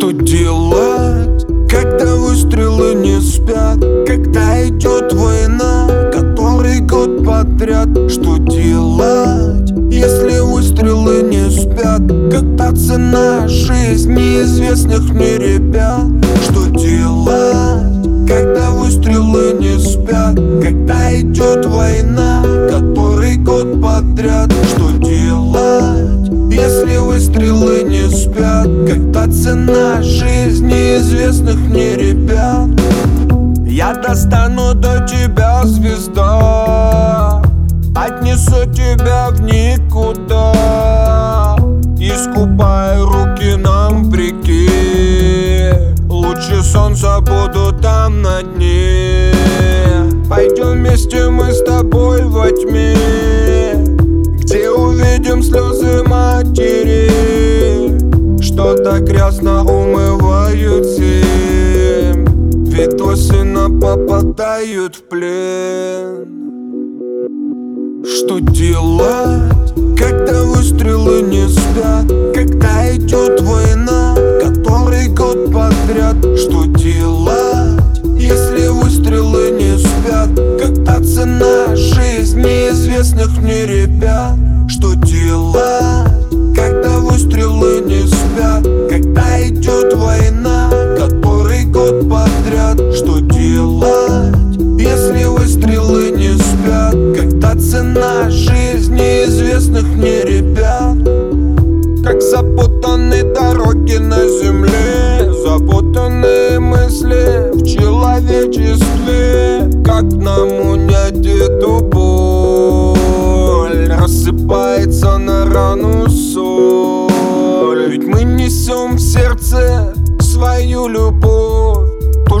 Что делать, когда выстрелы не спят? Когда идет война, который год подряд Что делать, если выстрелы не спят? Когда цена жизни неизвестных мне ребят? Что делать, когда выстрелы не спят? Когда идет война, не спят? Когда цена жизни неизвестных мне ребят? Я достану до тебя, звезда Отнесу тебя в никуда Искупай руки нам в реке Лучи солнца будут там на дне Пойдем вместе мы с тобой во тьме Грязно умывают земь Ведь осенно попадают в плен. Что делать, когда выстрелы не спят? Когда идет война, который год подряд? Что делать, если выстрелы не спят? Когда цена жизни неизвестных мне ребят подряд. Что делать, если выстрелы не спят? Когда цена жизни неизвестных мне ребят? Как запутаны дороги на земле Запутанные мысли в человечестве. Как нам унять эту боль? Рассыпается на рану соль. Ведь мы несем в сердце свою любовь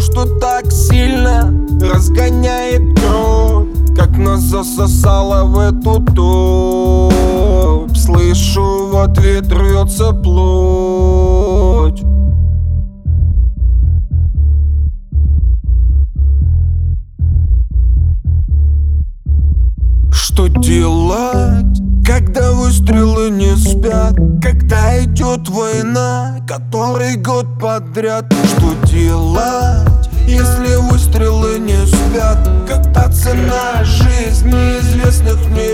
То, что так сильно разгоняет кровь Как нас засосало в эту топь. Слышу, в ответ рвется плоть. Что делать, когда выстрелы не спят? Когда идет война, который год подряд? Что делать, если выстрелы не спят? Когда цена жизни неизвестных мне